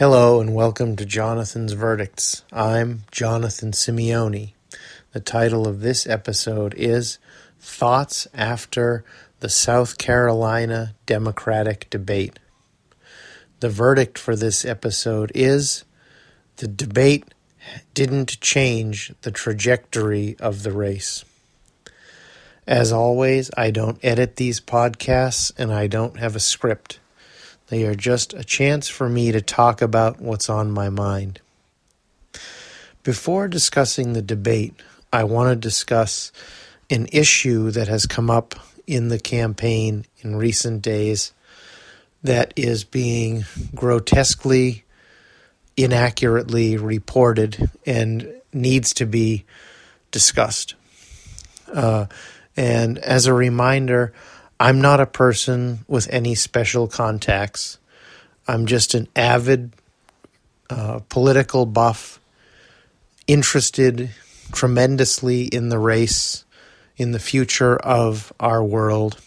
Hello and welcome to Jonathan's Verdicts. I'm Jonathan Simeone. The title of this episode is Thoughts After the South Carolina Democratic Debate. The verdict for this episode is the debate didn't change the trajectory of the race. As always, I don't edit these podcasts and I don't have a script. They are just a chance for me to talk about what's on my mind. Before discussing the debate, I want to discuss an issue that has come up in the campaign in recent days that is being grotesquely, inaccurately reported and needs to be discussed. Uh, and as a reminder, I'm not a person with any special contacts. I'm just an avid uh, political buff, interested tremendously in the race, in the future of our world.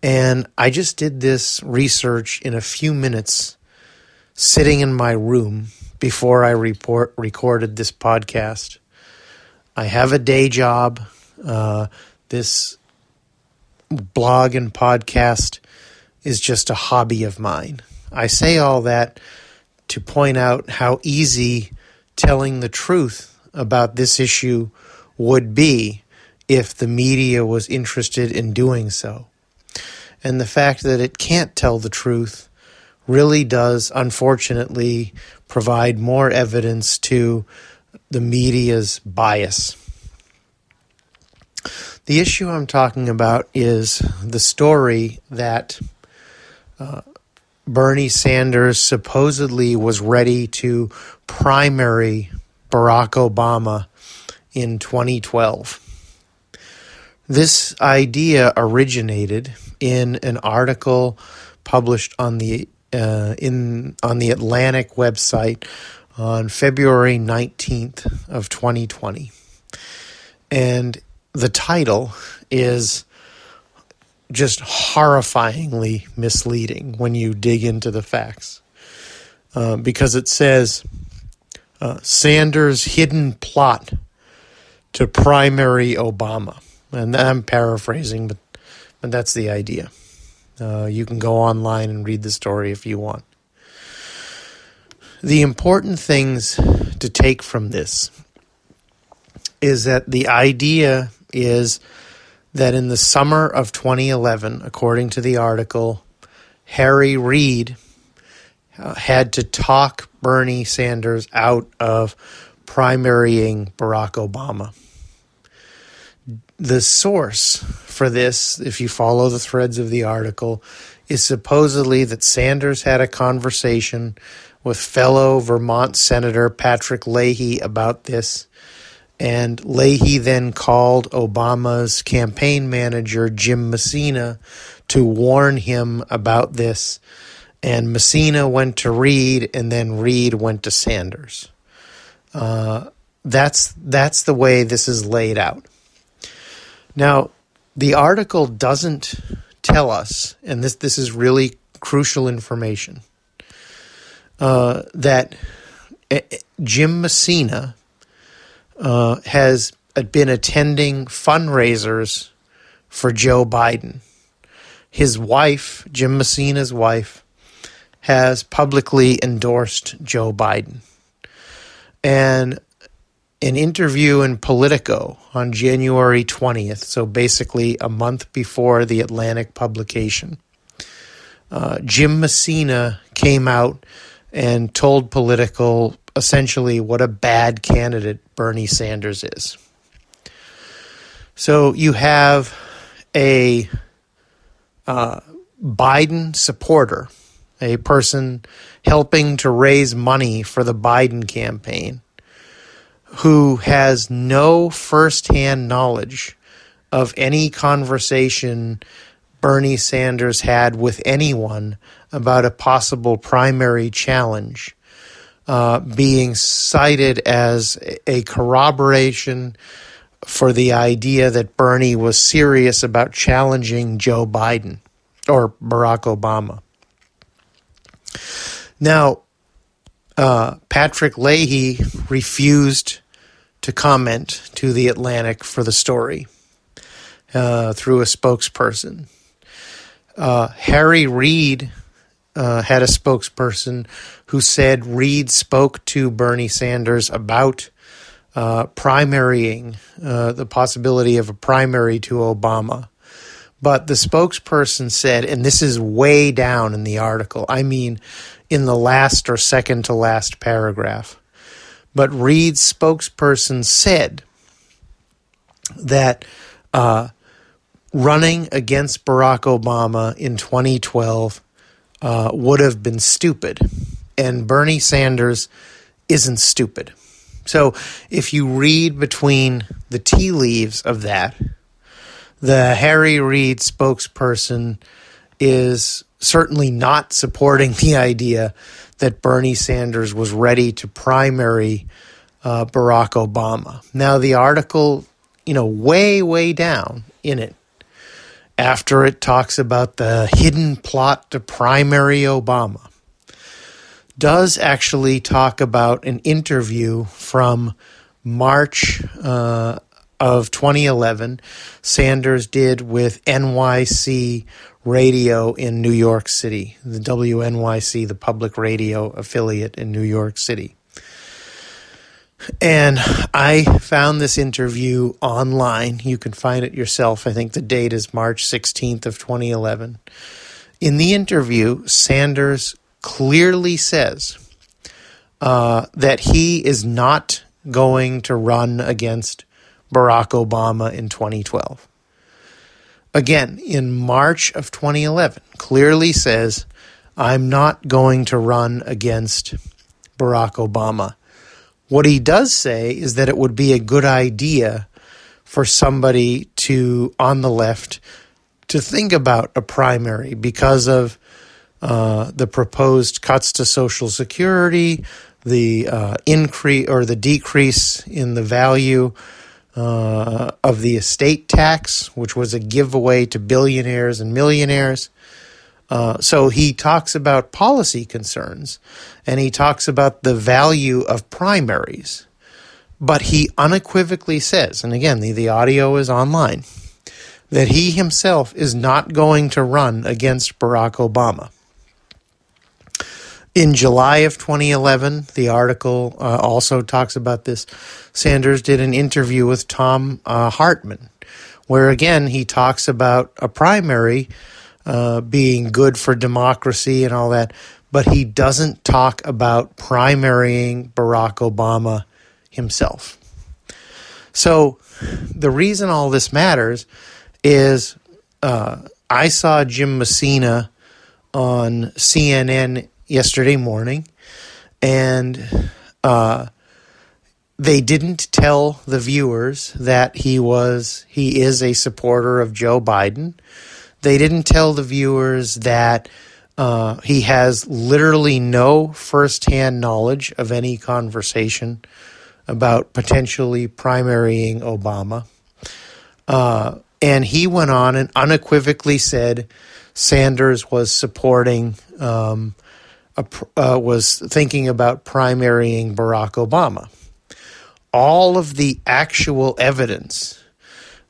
And I just did this research in a few minutes, sitting in my room before I report recorded this podcast. I have a day job. Uh, this blog and podcast is just a hobby of mine. I say all that to point out how easy telling the truth about this issue would be if the media was interested in doing so. And the fact that it can't tell the truth really does, unfortunately, provide more evidence to the media's bias. The issue I'm talking about is the story that uh, Bernie Sanders supposedly was ready to primary Barack Obama in 2012. This idea originated in an article published on the uh, in on the Atlantic website on February 19th of 2020. And the title is just horrifyingly misleading when you dig into the facts uh, because it says uh, Sanders' hidden plot to primary Obama. And I'm paraphrasing, but, but that's the idea. Uh, you can go online and read the story if you want. The important things to take from this is that the idea is that in the summer of 2011, according to the article, Harry Reid uh, had to talk Bernie Sanders out of primarying Barack Obama. The source for this, if you follow the threads of the article, is supposedly that Sanders had a conversation with fellow Vermont Senator Patrick Leahy about this and Leahy then called Obama's campaign manager, Jim Messina, to warn him about this. And Messina went to Reid, and then Reid went to Sanders. Uh, that's that's the way this is laid out. Now, the article doesn't tell us, and this this is really crucial information, uh, that eh, eh, Jim Messina uh, has been attending fundraisers for Joe Biden. His wife, Jim Messina's wife, has publicly endorsed Joe Biden. And an interview in Politico on January 20th, so basically a month before the Atlantic publication, uh, Jim Messina came out and told Politico essentially what a bad candidate Bernie Sanders is. So you have a uh, Biden supporter, a person helping to raise money for the Biden campaign, who has no firsthand knowledge of any conversation Bernie Sanders had with anyone about a possible primary challenge uh, being cited as a corroboration for the idea that Bernie was serious about challenging Joe Biden or Barack Obama. Now, uh, Patrick Leahy refused to comment to The Atlantic for the story uh, through a spokesperson. Uh, Harry Reid uh, had a spokesperson who said Reid spoke to Bernie Sanders about uh, primarying, uh, the possibility of a primary to Obama. But the spokesperson said, and this is way down in the article, I mean, in the last or second to last paragraph. But Reid's spokesperson said that uh, running against Barack Obama in 2012 uh, would have been stupid. And Bernie Sanders isn't stupid. So if you read between the tea leaves of that, the Harry Reid spokesperson is certainly not supporting the idea that Bernie Sanders was ready to primary uh, Barack Obama. Now, the article, you know, way, way down in it, after it talks about the hidden plot to primary Obama, does actually talk about an interview from March uh, of 2011 Sanders did with NYC Radio in New York City, the WNYC, the public radio affiliate in New York City. And I found this interview online. You can find it yourself. I think the date is March 16th of 2011. In the interview, Sanders clearly says uh, that he is not going to run against Barack Obama in 2012. Again, in March of 2011, clearly says, I'm not going to run against Barack Obama. What he does say is that it would be a good idea for somebody to, on the left, to think about a primary because of uh, the proposed cuts to Social Security, the uh, increase or the decrease in the value uh, of the estate tax, which was a giveaway to billionaires and millionaires. Uh, so he talks about policy concerns and he talks about the value of primaries. But he unequivocally says, and again, the, the audio is online, that he himself is not going to run against Barack Obama. In July of 2011, the article uh, also talks about this. Sanders did an interview with Tom uh, Hartmann, where again he talks about a primary uh, being good for democracy and all that, but he doesn't talk about primarying Barack Obama himself. So the reason all this matters is uh, I saw Jim Messina on CNN yesterday morning, and uh, they didn't tell the viewers that he was he is a supporter of Joe Biden. They didn't tell the viewers that uh, he has literally no firsthand knowledge of any conversation about potentially primarying Obama. Uh, and he went on and unequivocally said Sanders was supporting um, uh, was thinking about primarying Barack Obama. All of the actual evidence,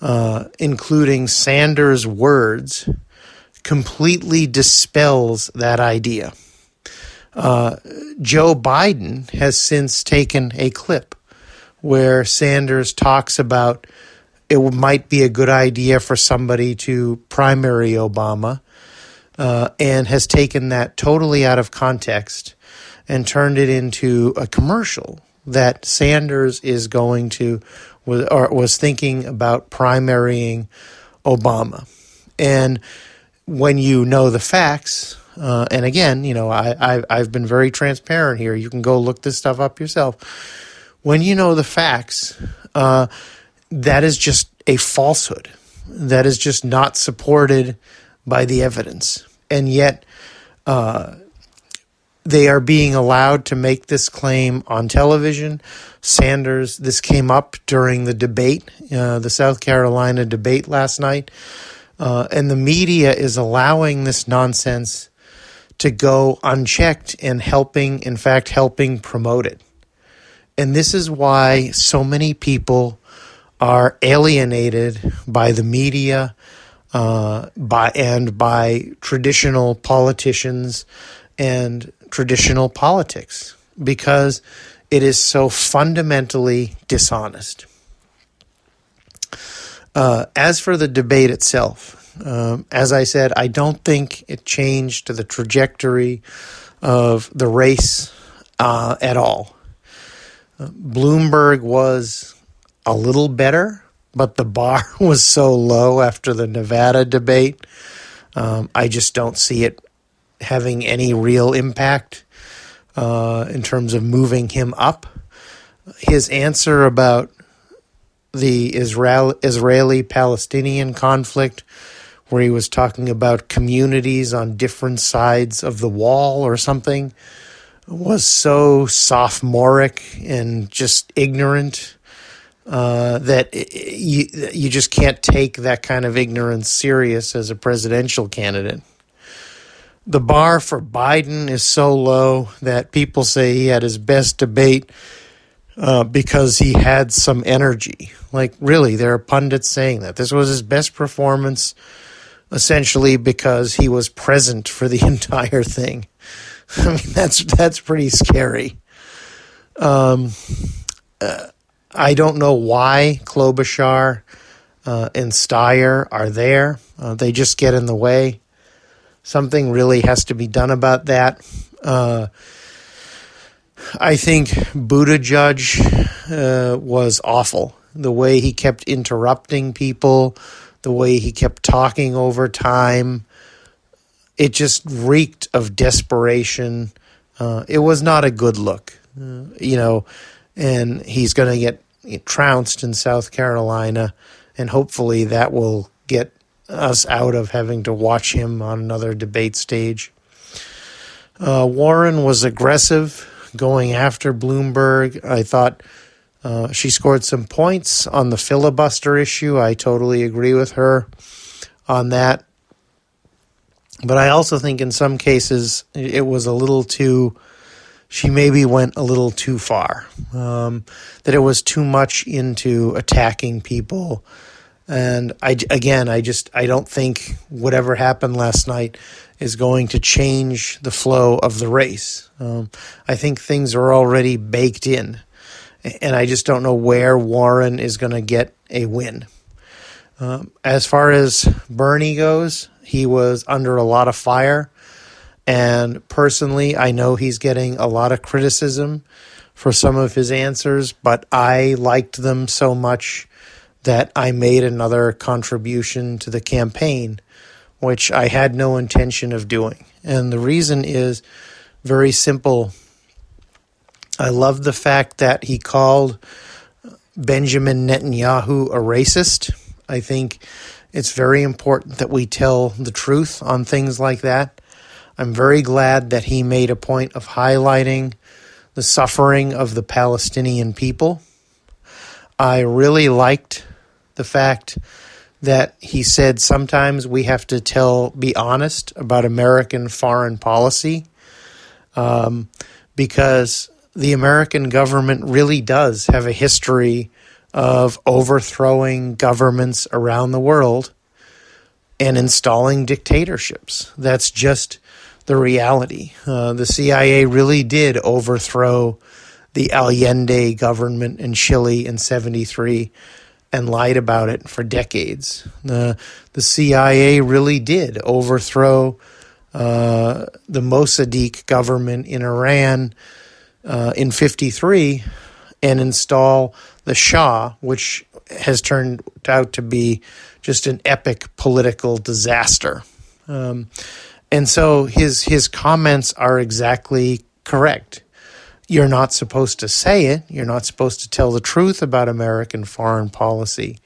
uh, including Sanders' words, completely dispels that idea. Uh, Joe Biden has since taken a clip where Sanders talks about it might be a good idea for somebody to primary Obama uh, and has taken that totally out of context and turned it into a commercial that Sanders is going to was or was thinking about primarying Obama. And when you know the facts, uh, and again, you know, I, I have been very transparent here. You can go look this stuff up yourself. When you know the facts, uh, that is just a falsehood. That is just not supported by the evidence. And yet, uh, they are being allowed to make this claim on television. Sanders, this came up during the debate, uh, the South Carolina debate last night. Uh, and the media is allowing this nonsense to go unchecked and helping, in fact, helping promote it. And this is why so many people are alienated by the media uh, by and by traditional politicians and traditional politics because it is so fundamentally dishonest. Uh, as for the debate itself, um, as I said, I don't think it changed the trajectory of the race uh, at all. Bloomberg was a little better, but the bar was so low after the Nevada debate. Um, I just don't see it having any real impact uh, in terms of moving him up. His answer about the Israel Israeli Palestinian conflict, where he was talking about communities on different sides of the wall or something, was so sophomoric and just ignorant uh, that you you just can't take that kind of ignorance serious as a presidential candidate. The bar for Biden is so low that people say he had his best debate uh, because he had some energy. Like, really, there are pundits saying that. This was his best performance, essentially, because he was present for the entire thing. I mean, that's, that's pretty scary. Um, uh, I don't know why Klobuchar uh, and Steyer are there. Uh, they just get in the way. Something really has to be done about that. Uh, I think Buttigieg uh, was awful. The way he kept interrupting people, the way he kept talking over time, it just reeked of desperation. Uh, it was not a good look, uh, you know, and he's going to get trounced in South Carolina, and hopefully that will get us out of having to watch him on another debate stage. Uh, Warren was aggressive going after Bloomberg. I thought uh, she scored some points on the filibuster issue. I totally agree with her on that. But I also think in some cases it was a little too, she maybe went a little too far. Um, that it was too much into attacking people. And I, again, I just, I don't think whatever happened last night is going to change the flow of the race. Um, I think things are already baked in, and I just don't know where Warren is going to get a win. Um, as far as Bernie goes, he was under a lot of fire, and personally, I know he's getting a lot of criticism for some of his answers, but I liked them so much that I made another contribution to the campaign which I had no intention of doing. And the reason is very simple. I love the fact that he called Benjamin Netanyahu a racist. I think it's very important that we tell the truth on things like that. I'm very glad that he made a point of highlighting the suffering of the Palestinian people. I really liked the fact that he said sometimes we have to tell, be honest about American foreign policy, um, because the American government really does have a history of overthrowing governments around the world and installing dictatorships. That's just the reality. Uh, the CIA really did overthrow the Allende government in Chile in 73 and lied about it for decades. The the CIA really did overthrow uh, the Mossadegh government in Iran uh, in '53 and install the Shah, which has turned out to be just an epic political disaster. Um, and so his his comments are exactly correct. You're not supposed to say it. You're not supposed to tell the truth about American foreign policy.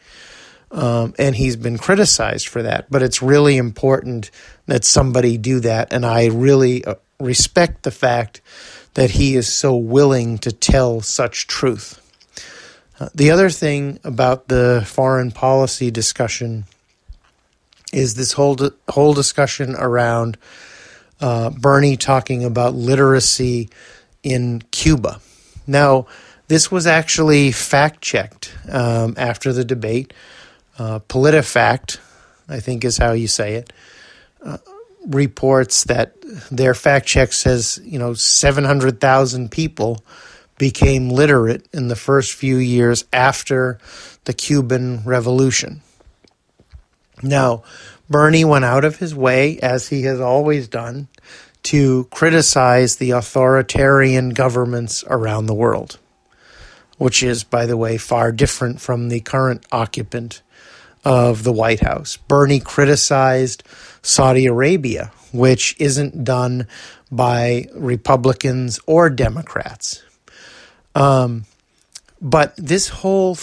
Um, and he's been criticized for that. But it's really important that somebody do that. And I really uh, respect the fact that he is so willing to tell such truth. Uh, the other thing about the foreign policy discussion is this whole whole discussion around uh, Bernie talking about literacy in Cuba. Now, this was actually fact checked um, after the debate. Uh, PolitiFact, I think is how you say it, uh, reports that their fact check says, you know, 700,000 people became literate in the first few years after the Cuban Revolution. Now, Bernie went out of his way, as he has always done, to criticize the authoritarian governments around the world, which is, by the way, far different from the current occupant of the White House. Bernie criticized Saudi Arabia, which isn't done by Republicans or Democrats. Um, but this whole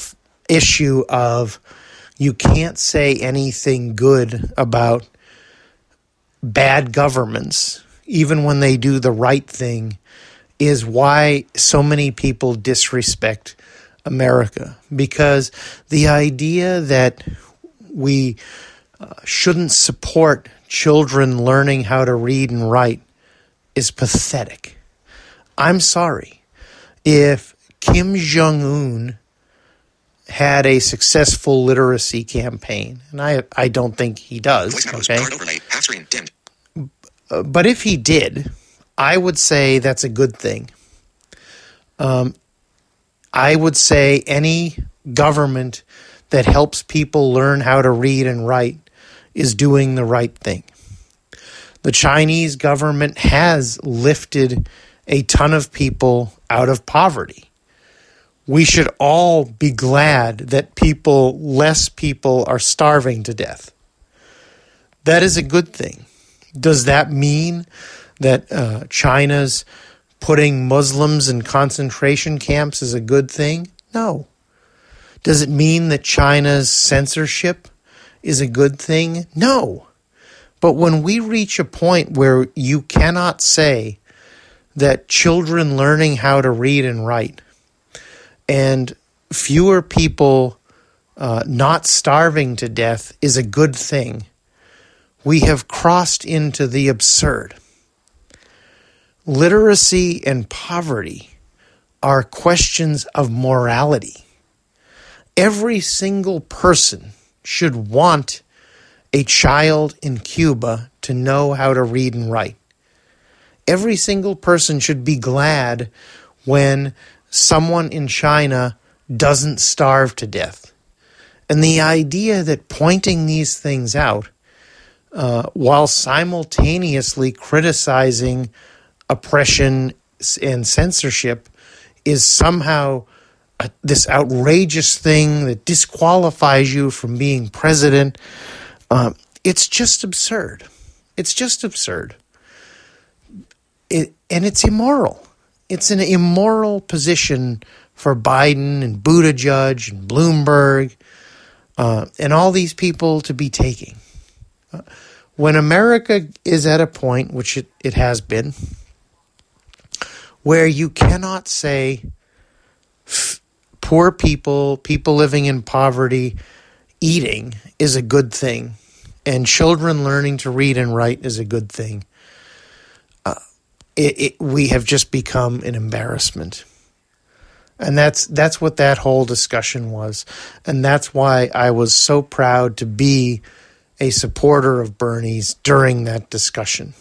issue of you can't say anything good about bad governments, even when they do the right thing, is why so many people disrespect America. Because the idea that we uh, shouldn't support children learning how to read and write is pathetic. I'm sorry. If Kim Jong un had a successful literacy campaign, and I I don't think he does. Okay, but if he did, I would say that's a good thing. Um, I would say any government that helps people learn how to read and write is doing the right thing. The Chinese government has lifted a ton of people out of poverty we should all be glad that people, less people, are starving to death. That is a good thing. Does that mean that uh, China's putting Muslims in concentration camps is a good thing? No. Does it mean that China's censorship is a good thing? No. But when we reach a point where you cannot say that children learning how to read and write and fewer people uh, not starving to death is a good thing. We have crossed into the absurd. Literacy and poverty are questions of morality. Every single person should want a child in Cuba to know how to read and write. Every single person should be glad when someone in China doesn't starve to death. And the idea that pointing these things out uh, while simultaneously criticizing oppression and censorship is somehow a, this outrageous thing that disqualifies you from being president. Uh, it's just absurd. It's just absurd. It, and it's immoral it's an immoral position for Biden and Buttigieg and Bloomberg uh, and all these people to be taking. Uh, when America is at a point, which it, it has been, where you cannot say poor people, people living in poverty, eating is a good thing, and children learning to read and write is a good thing it, it, we have just become an embarrassment. And that's that's what that whole discussion was. And that's why I was so proud to be a supporter of Bernie's during that discussion.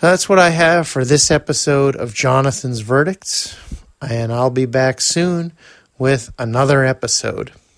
That's what I have for this episode of Jonathan's Verdicts, and I'll be back soon with another episode.